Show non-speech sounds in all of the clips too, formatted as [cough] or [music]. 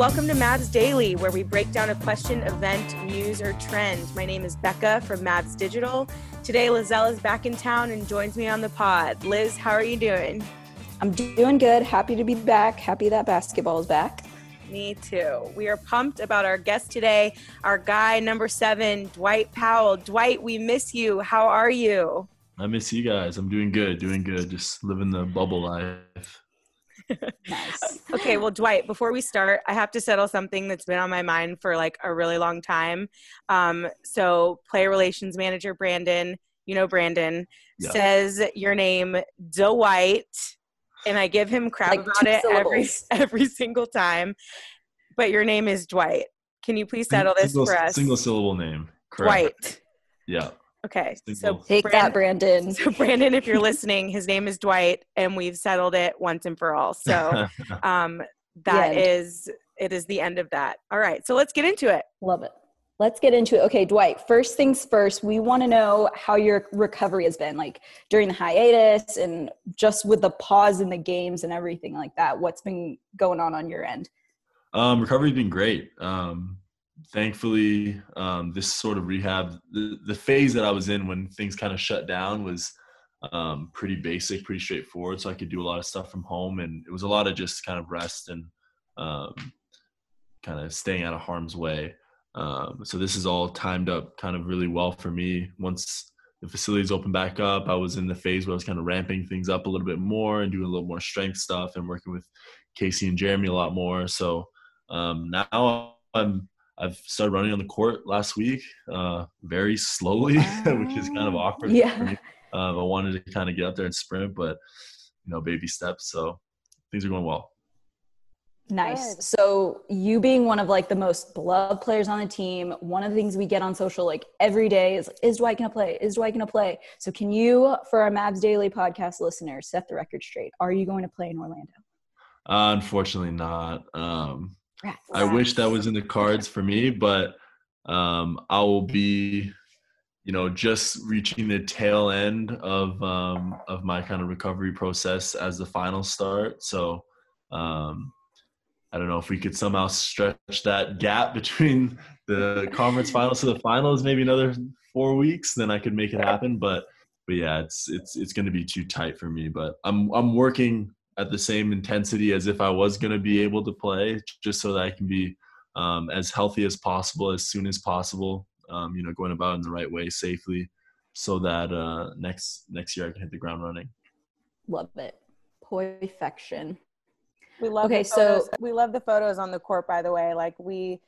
Welcome to Mavs Daily, where we break down a question, event, news, or trend. My name is Becca from Mavs Digital. Today, Lizelle is back in town and joins me on the pod. Liz, how are you doing? I'm doing good. Happy to be back. Happy that basketball is back. Me too. We are pumped about our guest today, our guy number seven, Dwight Powell. Dwight, we miss you. How are you? I miss you guys. I'm doing good, doing good. Just living the bubble life. Nice. [laughs] Okay, well, Dwight, before we start, I have to settle something that's been on my mind for like a really long time. Um, so, player relations manager Brandon, you know Brandon, yeah. says your name Dwight, and I give him crap like about it every [laughs] every single time. But your name is Dwight. Can you please settle this single, for us? Single syllable name. Correct. Dwight. Yeah. Okay. So take Brandon, that, Brandon. So Brandon, if you're listening, his name is Dwight, and we've settled it once and for all. So [laughs] um, that is it is the end of that. All right. So let's get into it. Love it. Let's get into it. Okay, Dwight, first things first, we want to know how your recovery has been, like during the hiatus and just with the pause in the games and everything like that. What's been going on on your end? Um, recovery's been great. Um, thankfully, um, this sort of rehab, the, the phase that I was in when things kind of shut down was um, pretty basic, pretty straightforward. So I could do a lot of stuff from home, and it was a lot of just kind of rest and um, kind of staying out of harm's way. Um, so this is all timed up kind of really well for me. Once the facilities open back up, I was in the phase where I was kind of ramping things up a little bit more and doing a little more strength stuff and working with Casey and Jeremy a lot more. So um, now I'm I've started running on the court last week, uh, very slowly, [laughs] which is kind of awkward. Yeah. Uh, I wanted to kind of get up there and sprint, but you know, baby steps. So things are going well. Nice. Good. So you being one of like the most beloved players on the team, one of the things we get on social like every day is is Dwight gonna play? Is Dwight gonna play? So can you, for our Mavs Daily podcast listeners, set the record straight? Are you going to play in Orlando? Uh, unfortunately, not. Um, I wish that was in the cards for me, but um, I will be, you know, just reaching the tail end of um, of my kind of recovery process as the final start. So. Um, I don't know if we could somehow stretch that gap [laughs] between the conference finals to the finals, maybe another four weeks, then I could make it happen. But but yeah, it's it's it's going to be too tight for me. But I'm I'm working at the same intensity as if I was going to be able to play, just so that I can be um, as healthy as possible as soon as possible. Um, you know, going about in the right way safely, so that uh, next next year I can hit the ground running. Love it, perfection. We love okay, so we love the photos on the court. By the way, like we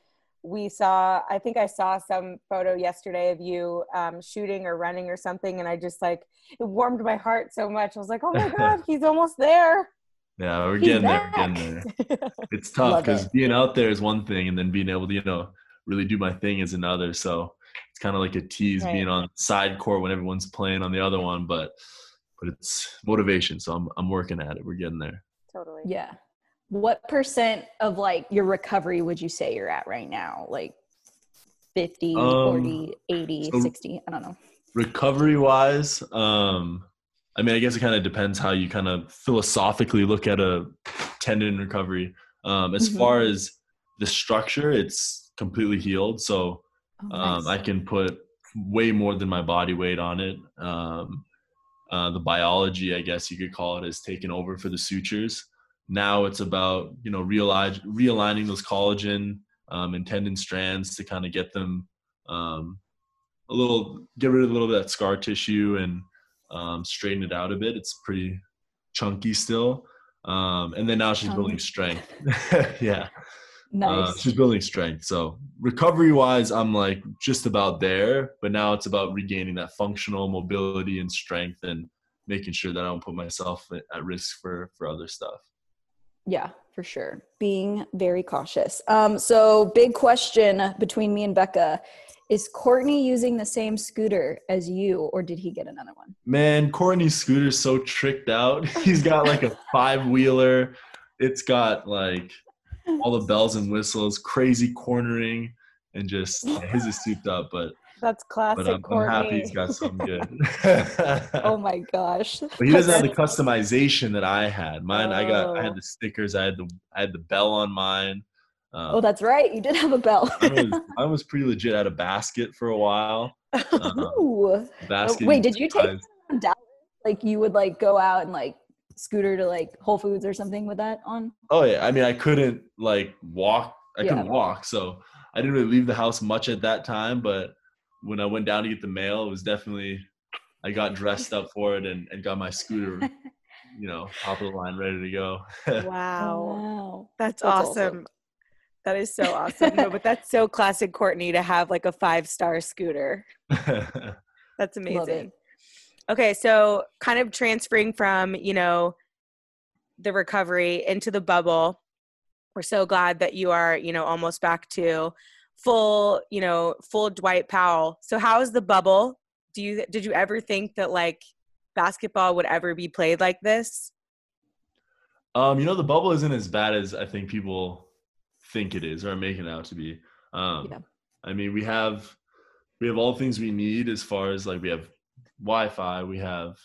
we saw. I think I saw some photo yesterday of you um, shooting or running or something, and I just like it warmed my heart so much. I was like, oh my god, [laughs] he's almost there. Yeah, we're getting there. We're getting there. [laughs] It's tough because it. being out there is one thing, and then being able to you know really do my thing is another. So it's kind of like a tease right. being on side court when everyone's playing on the other one, but but it's motivation. So I'm I'm working at it. We're getting there. Totally. Yeah what percent of like your recovery would you say you're at right now? Like 50 um, 40 80 so 60 i don't know. recovery wise um i mean i guess it kind of depends how you kind of philosophically look at a tendon recovery. Um as mm-hmm. far as the structure it's completely healed. So oh, um i can put way more than my body weight on it. Um uh, the biology i guess you could call it has taken over for the sutures now it's about you know realign, realigning those collagen um, and tendon strands to kind of get them um, a little get rid of a little bit of that scar tissue and um, straighten it out a bit. It's pretty chunky still. Um, and then now she's building strength. [laughs] [laughs] Yeah. Uh, nice. Uh, she's building strength. So recovery wise i'm like just about there but now it's about regaining that functional mobility and strength and making sure that i don't put myself at risk for for other stuff yeah, for sure. Being very cautious. Um, so, big question between me and Becca is Courtney using the same scooter as you, or did he get another one? Man, Courtney's scooter's so tricked out. [laughs] He's got like a five wheeler, it's got like all the bells and whistles, crazy cornering, and just his is souped up, but that's classic. But I'm, I'm happy he's got something good. [laughs] oh my gosh! [laughs] But he doesn't have the [laughs] customization that I had. Mine, oh. I got. I had oh. the stickers. I had the. I had the bell on mine. Uh, oh, that's right. You did have a bell. I, was, I, was, pretty legit at a basket for a while. Uh, Ooh. Basket. Wait, did you take like you would like go out and like scooter to like Whole Foods or something with that on? Oh yeah. I mean, I couldn't like walk. I yeah. couldn't walk, so I didn't really leave the house much at that time. But when I went down to get the mail, it was definitely I got dressed up for it and, and got my scooter, [laughs] you know, top of the line, ready to go. wow. wow. That's, that's awesome. awesome. That is so awesome. no, but that's so [laughs] classic Courtney to have like a five star scooter. [laughs] that's amazing. Okay, so kind of transferring from, you know, the recovery into the bubble. We're so glad that you are, you know, almost back to full, you know, full Dwight Powell. So how is the bubble? Do you did you ever think that like basketball would ever be played like this? Um, you know, the bubble isn't as bad as I think people think it is or are making it out to be. Um, yeah. I mean, we have we have all things we need as far as like we have Wi-Fi, we have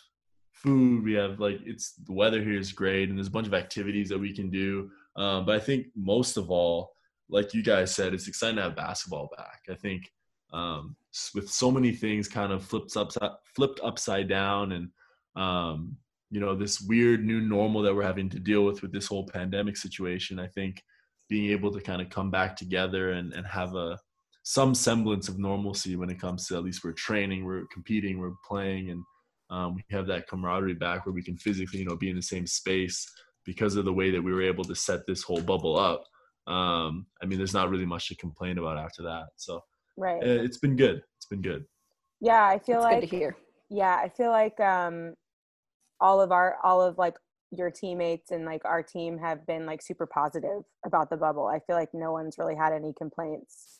food, we have like it's the weather here is great, and there's a bunch of activities that we can do. Um, but I think most of all, like you guys said, it's exciting to have basketball back. I think um, with so many things kind of flipped upside flipped upside down, and um, you know this weird new normal that we're having to deal with with this whole pandemic situation. I think being able to kind of come back together and, and have a some semblance of normalcy when it comes to at least we're training, we're competing, we're playing, and um, we have that camaraderie back where we can physically, you know, be in the same space because of the way that we were able to set this whole bubble up. Um, I mean, there's not really much to complain about after that. So, right, uh, it's been good. It's been good. Yeah, I feel That's like good to hear. Yeah, I feel like um, all of our all of like your teammates and like our team have been like super positive about the bubble. I feel like no one's really had any complaints.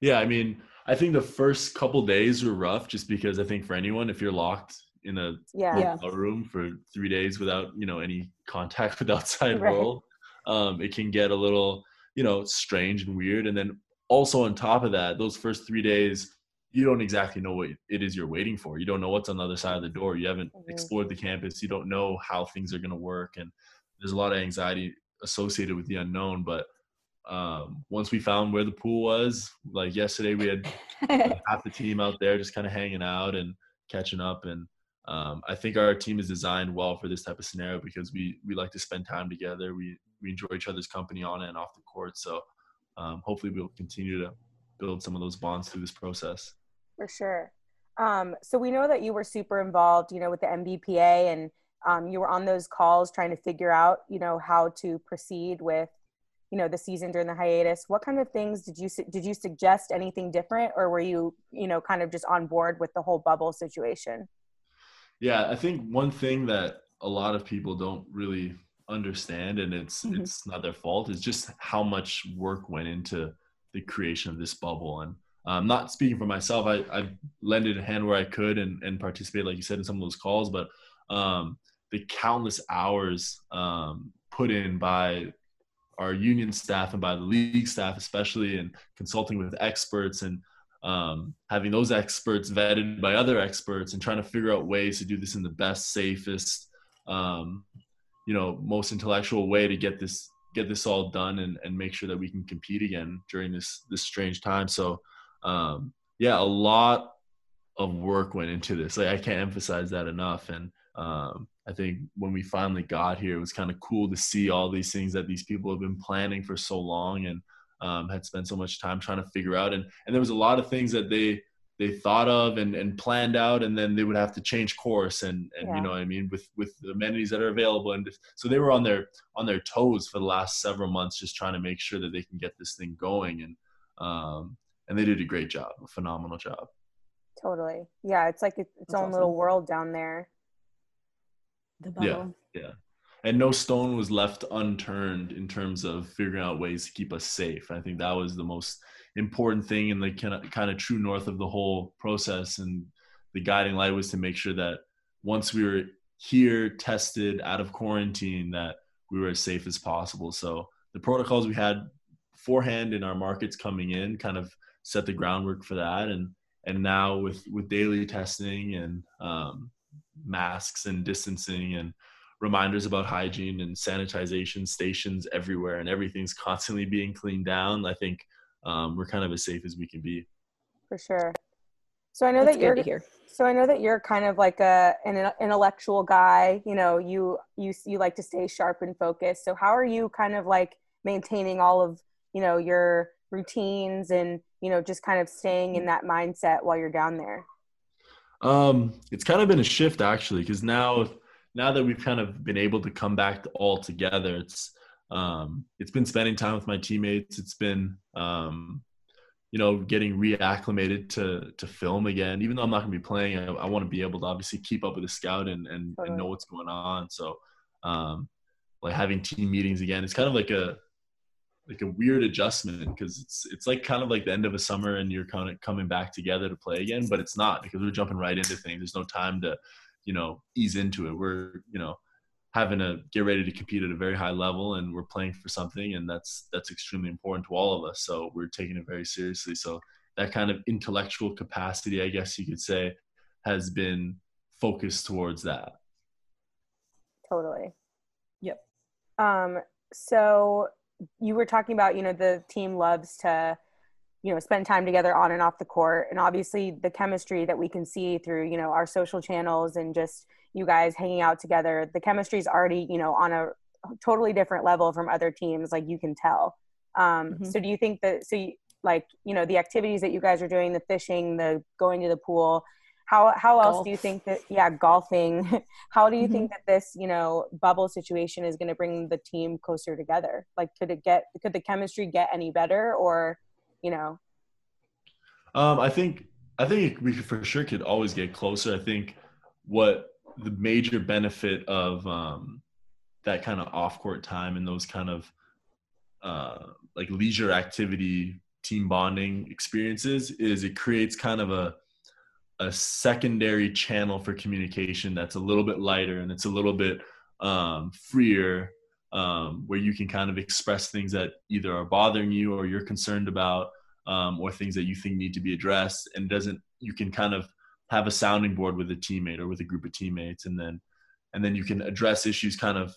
Yeah, I mean, I think the first couple days were rough just because I think for anyone, if you're locked in a yeah. room for three days without, you know, any contact [laughs] with outside right. world, um, it can get a little, you know, strange and weird. And then also on top of that, those first three days, you don't exactly know what it is you're waiting for. You don't know what's on the other side of the door. You haven't mm-hmm. explored the campus. You don't know how things are going to work. And there's a lot of anxiety associated with the unknown. But um, once we found where the pool was, like yesterday, we had [laughs] half the team out there just kind of hanging out and catching up. And um, I think our team is designed well for this type of scenario because we we like to spend time together. We we enjoy each other's company on and off the court. So um, hopefully, we'll continue to build some of those bonds through this process. For sure. Um, so we know that you were super involved, you know, with the NBPA and um, you were on those calls trying to figure out, you know, how to proceed with, you know, the season during the hiatus. What kind of things did you did you suggest anything different, or were you, you know, kind of just on board with the whole bubble situation? Yeah, I think one thing that a lot of people don't really understand, and it's mm-hmm. it's not their fault, it's just how much work went into the creation of this bubble. And I'm um, not speaking for myself. I, I lended a hand where I could and, and participate, like you said, in some of those calls. But um, the countless hours um, put in by our union staff and by the league staff, especially, and consulting with experts and um, having those experts vetted by other experts and trying to figure out ways to do this in the best, safest, um, you know, most intellectual way to get this get this all done and, and make sure that we can compete again during this this strange time. So um, yeah, a lot of work went into this. Like I can't emphasize that enough. And um, I think when we finally got here, it was kind of cool to see all these things that these people have been planning for so long and um, had spent so much time trying to figure out. And and there was a lot of things that they they thought of and, and planned out and then they would have to change course and, and yeah. you know what I mean with with the amenities that are available and so they were on their on their toes for the last several months just trying to make sure that they can get this thing going and um and they did a great job a phenomenal job totally yeah it's like its, its own awesome. little world down there the bubble. yeah yeah and no stone was left unturned in terms of figuring out ways to keep us safe. I think that was the most important thing and the kind of kind of true north of the whole process and the guiding light was to make sure that once we were here tested out of quarantine that we were as safe as possible. So the protocols we had beforehand in our markets coming in kind of set the groundwork for that and and now with with daily testing and um, masks and distancing and reminders about hygiene and sanitization stations everywhere, and everything's [laughs] constantly being cleaned down, I think um, we're kind of as safe as we can be. For sure. So I know That's that you're here. So I know that you're kind of like a an intellectual guy. You know, you you you like to stay sharp and focused. So how are you kind of like maintaining all of you know your routines and you know just kind of staying in that mindset while you're down there? Um, it's kind of been a shift actually, because now now that we've kind of been able to come back all together, it's um, it's been spending time with my teammates. It's been um, you know getting reacclimated to to film again. Even though I'm not going to be playing, I, I want to be able to obviously keep up with the scout and and, and know what's going on. So um, like having team meetings again, it's kind of like a like a weird adjustment because it's it's like kind of like the end of a summer and you're kind of coming back together to play again, but it's not because we're jumping right into things. There's no time to, you know, ease into it. We're you know having to get ready to compete at a very high level and we're playing for something and that's that's extremely important to all of us. So we're taking it very seriously. So that kind of intellectual capacity, I guess you could say, has been focused towards that. Totally. Yep. Um, so you were talking about you know the team loves to you know spend time together on and off the court and obviously the chemistry that we can see through you know our social channels and just you guys hanging out together the chemistry is already you know on a totally different level from other teams like you can tell um, mm-hmm. so do you think that so you, like you know the activities that you guys are doing the fishing the going to the pool how how else Golf. do you think that yeah golfing [laughs] how do you mm-hmm. think that this you know bubble situation is going to bring the team closer together like could it get could the chemistry get any better or you know? Um i think i think we for sure could always get closer. I think what the major benefit of um that kind of off court time and those kind of uh like leisure activity team bonding experiences is it creates kind of a a secondary channel for communication that's a little bit lighter and it's a little bit um, freer um, where you can kind of express things that either are bothering you or you're concerned about um, or things that you think need to be addressed and doesn't you can kind of have a sounding board with a teammate or with a group of teammates and then and then you can address issues kind of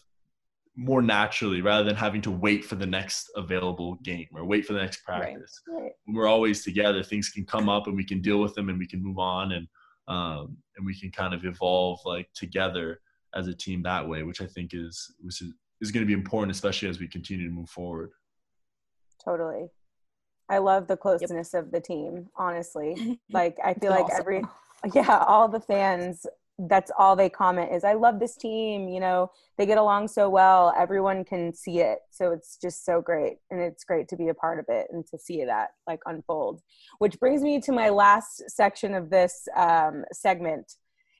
more naturally rather than having to wait for the next available game or wait for the next practice. Right. We're always together, things can come up and we can deal with them and we can move on and um, and we can kind of evolve like together as a team that way, which I think is which is, is going to be important, especially as we continue to move forward. Totally. I love the closeness yep. of the team, honestly. [laughs] Like I feel like awesome. every yeah, all the fans that's all they comment is i love this team you know they get along so well everyone can see it so it's just so great and it's great to be a part of it and to see that like unfold which brings me to my last section of this um, segment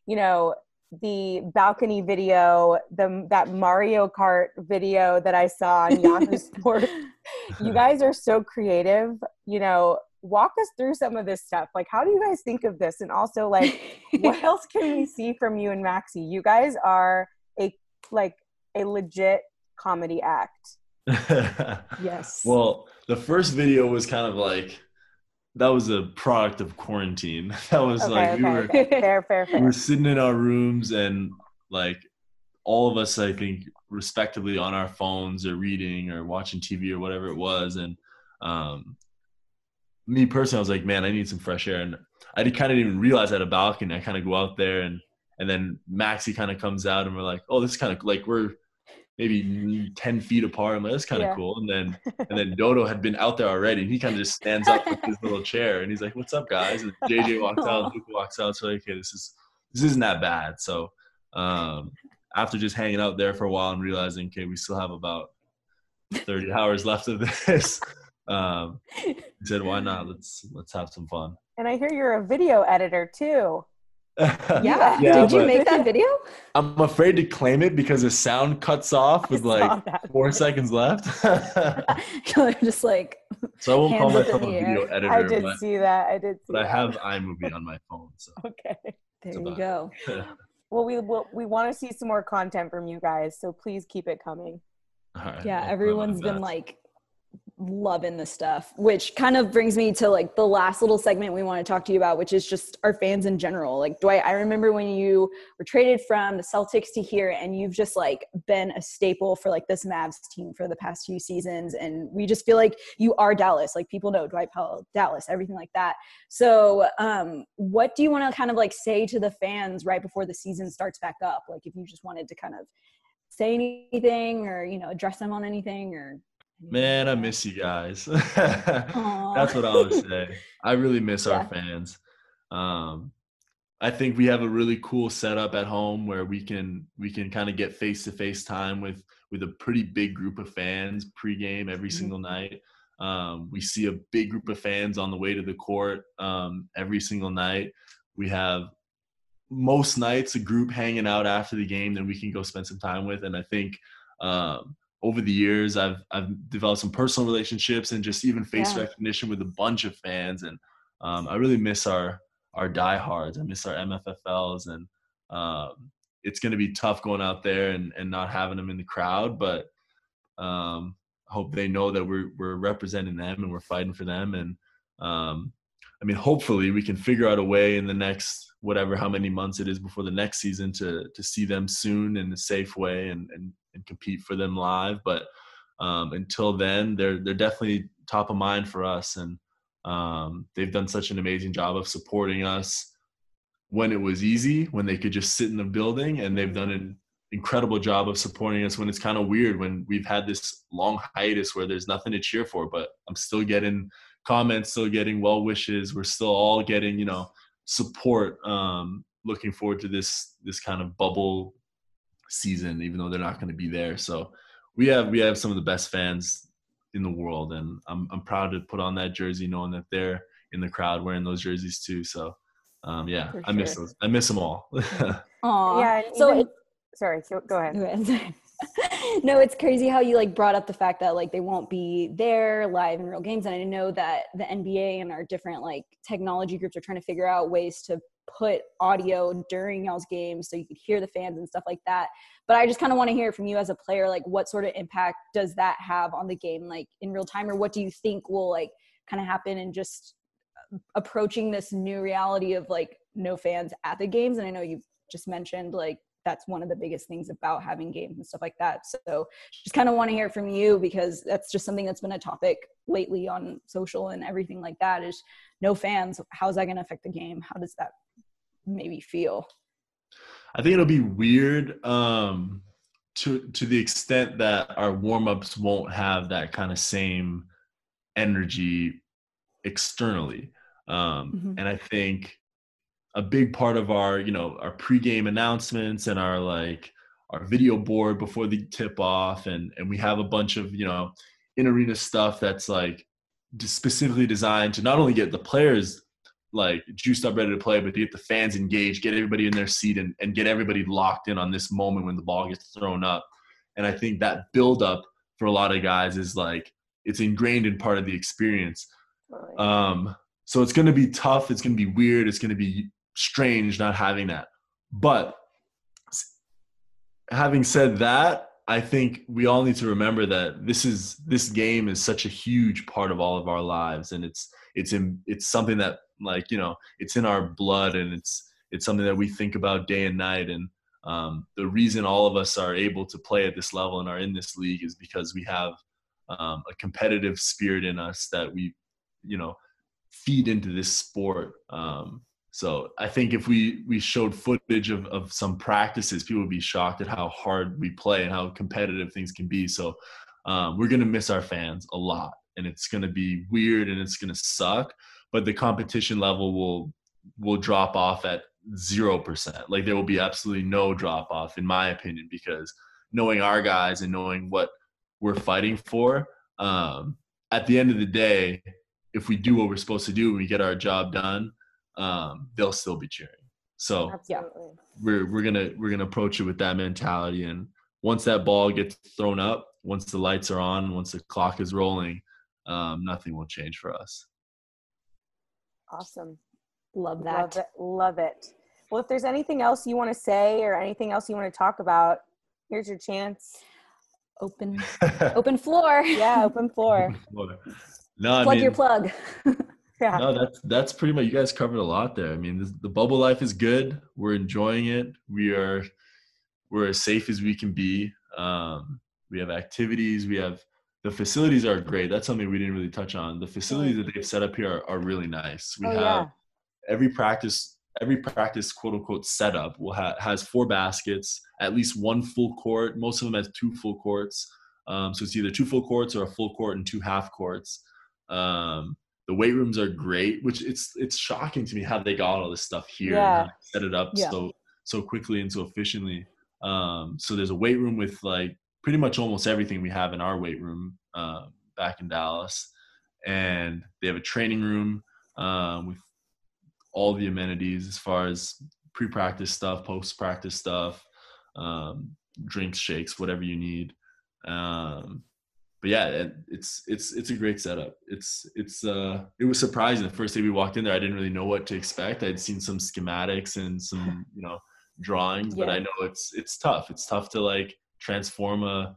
you know the balcony video the that mario kart video that i saw on yahoo [laughs] sports you guys are so creative you know walk us through some of this stuff. Like, how do you guys think of this? And also, like, what [laughs] else can we see from you and Maxi? You guys are a like a legit comedy act. [laughs] yes. Well, the first video was kind of like that was a product of quarantine. [laughs] That was okay, like okay. we were fair, fair, fair. We were sitting in our rooms and like all of us, I think, respectively on our phones or reading or watching TV or whatever it was, and um, me personally, I was like, man, I need some fresh air, and I kind of didn't even realize I had a balcony. I kind of go out there, and and then Maxi kind of comes out, and we're like, oh, this is kind of like we're maybe 10 feet apart. I'm like, that's kind of yeah. cool. And then, [laughs] and then Dodo had been out there already and he kind of just stands up with his little chair and he's like, what's up guys? And JJ walks out, Luka walks out. So like, okay, this is, this isn't that bad. So, um, after just hanging out there for a while and realizing, okay, we still have about 30 [laughs] hours left of this um, he said, "Why not? Let's let's have some fun." And I hear you're a video editor too. [laughs] yeah. yeah. Did you make that video? I'm afraid to claim it because the sound cuts off with like four seconds left. [laughs] just like. So I won't call myself a video editor. I did but, see that. I did. but that. I have iMovie on my phone. So. [laughs] Okay. There you go. well, we will, we want to see some more content from you guys, so please keep it coming. yeah, everyone's been like loving the stuff which kind of brings me to like the last little segment we want to talk to you about which is just our fans in general. Like dwight i remember when you were traded from the celtics to here and you've just like been a staple for like this mavs team for the past few seasons and we just feel like you are dallas. Like people know dwight powell dallas everything like that. So um what do you want to kind of like say to the fans right before the season starts back up? Like if you just wanted to kind of say anything or you know address them on anything or Man, I miss you guys. [laughs] That's what I would say. [laughs] I really miss yeah. our fans. Um, I think we have a really cool setup at home where we can we can kind of get face to face time with with a pretty big group of fans pregame every mm-hmm. single night. Um, we see a big group of fans on the way to the court um, every single night. We have most nights a group hanging out after the game that we can go spend some time with, and I think um, over the years I've I've developed some personal relationships and just even face yeah. recognition with a bunch of fans and um, I really miss our our diehards. I miss our MFFLs and um, it's going to be tough going out there and, and not having them in the crowd, but um, I hope they know that we're we're representing them and we're fighting for them and um, I mean hopefully we can figure out a way in the next whatever how many months it is before the next season to to see them soon in a safe way and and and compete for them live. But um, until then, they're they're definitely top of mind for us, and um, they've done such an amazing job of supporting us when it was easy, when they could just sit in the building, and they've done an incredible job of supporting us when it's kind of weird when we've had this long hiatus where there's nothing to cheer for, but I'm still getting comments, still getting well wishes. We're still all getting you know support. Um, looking forward to this this kind of bubble season, even though they're not going to be there. So we have we have some of the best fans in the world, and I'm I'm proud to put on that jersey, knowing that they're in the crowd wearing those jerseys too. So um, yeah, I miss those. I miss them all. [laughs] Aww. Yeah. So even, it, sorry, go ahead. [laughs] no, it's crazy how you like brought up the fact that like they won't be there live in real games, and I know that the NBA and our different like technology groups are trying to figure out ways to put audio during y'all's games so you could hear the fans and stuff like that. But I just kind of want to hear from you as a player, like what sort of impact does that have on the game, like in real time, or what do you think will like kind of happen and just uh, approaching this new reality of like no fans at the games? And I know you just mentioned like that's one of the biggest things about having games and stuff like that. So just kind of want to hear from you because that's just something that's been a topic lately on social and everything like that is no fans. How's that going to affect the game? How does that maybe feel? I think it'll be weird um, to to the extent that our warm ups won't have that kind of same energy externally. Um, mm-hmm. And I think a big part of our you know our pregame announcements and our like our video board before the tip off and and we have a bunch of you know in arena stuff that's like specifically designed to not only get the players like juiced up ready to play but to get the fans engaged get everybody in their seat and, and get everybody locked in on this moment when the ball gets thrown up. And i think that build up for a lot of guys is like it's ingrained in part of the experience. Um so it's going to be tough it's going to be weird it's going to be strange not having that. But having said that, I think we all need to remember that this is this game is such a huge part of all of our lives, and it's it's in it's something that like you know it's in our blood, and it's it's something that we think about day and night. And um, the reason all of us are able to play at this level and are in this league is because we have um, a competitive spirit in us that we you know feed into this sport. Um, so I think if we we showed footage of, of some practices, people would be shocked at how hard we play and how competitive things can be. So um, we're gonna miss our fans a lot, and it's gonna be weird and it's gonna suck. But the competition level will will drop off at zero percent. Like there will be absolutely no drop off, in my opinion, because knowing our guys and knowing what we're fighting for, um, at the end of the day, if we do what we're supposed to do and we get our job done um, they'll still be cheering. So Absolutely. we're we're gonna we're gonna approach it with that mentality. And once that ball gets thrown up, once the lights are on, once the clock is rolling, um, nothing will change for us. Awesome. Love that. Love it. Love it. Well, if there's anything else you want to say or anything else you want to talk about, here's your chance. open [laughs] open floor. Yeah, open floor. [laughs] No, plug I mean, your plug. [laughs] yeah. No, that's that's pretty much you guys covered a lot there. I mean, this, the bubble life is good. We're enjoying it. We are we're as safe as we can be. Um, we have activities. We have the facilities are great. That's something we didn't really touch on. The facilities that they've set up here are, are really nice. We oh, have yeah. every practice every practice quote unquote setup will ha- has four baskets, at least one full court. Most of them has two full courts. Um, so it's either two full courts or a full court and two half courts. Um, the weight rooms are great, which it's it's shocking to me how they got all this stuff here yeah. and set it up yeah. so so quickly and so efficiently. Um, so there's a weight room with like pretty much almost everything we have in our weight room uh, back in Dallas, and they have a training room um, with all the amenities as far as pre-practice stuff, post-practice stuff, um, drinks, shakes, whatever you need. Um, but yeah, it's it's it's a great setup. It's it's uh it was surprising the first day we walked in there. I didn't really know what to expect. I'd seen some schematics and some [laughs] you know drawings, yeah. but I know it's it's tough. It's tough to like transform a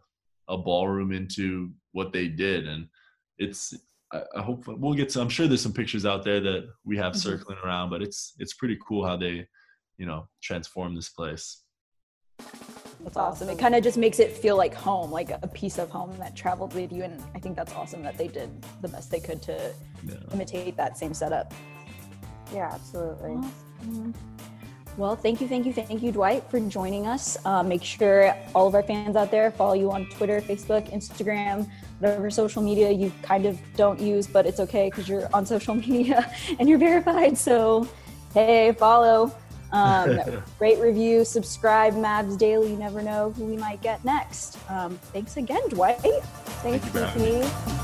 a ballroom into what they did, and it's I, I hope we'll get some. I'm sure there's some pictures out there that we have mm-hmm. circling around, but it's it's pretty cool how they you know transform this place. That's awesome. It kind of just makes it feel like home, like a piece of home that traveled with you. And I think that's awesome that they did the best they could to yeah. imitate that same setup. Yeah, absolutely. Awesome. Well, thank you, thank you, thank you, Dwight, for joining us. Uh, make sure all of our fans out there follow you on Twitter, Facebook, Instagram, whatever social media you kind of don't use, but it's okay because you're on social [laughs] media and you're verified. So, hey, follow. Um, [laughs] rate, review, subscribe, Mavs Daily. You never know who we might get next. Um, thanks again, Dwight. Thanks, Thank you,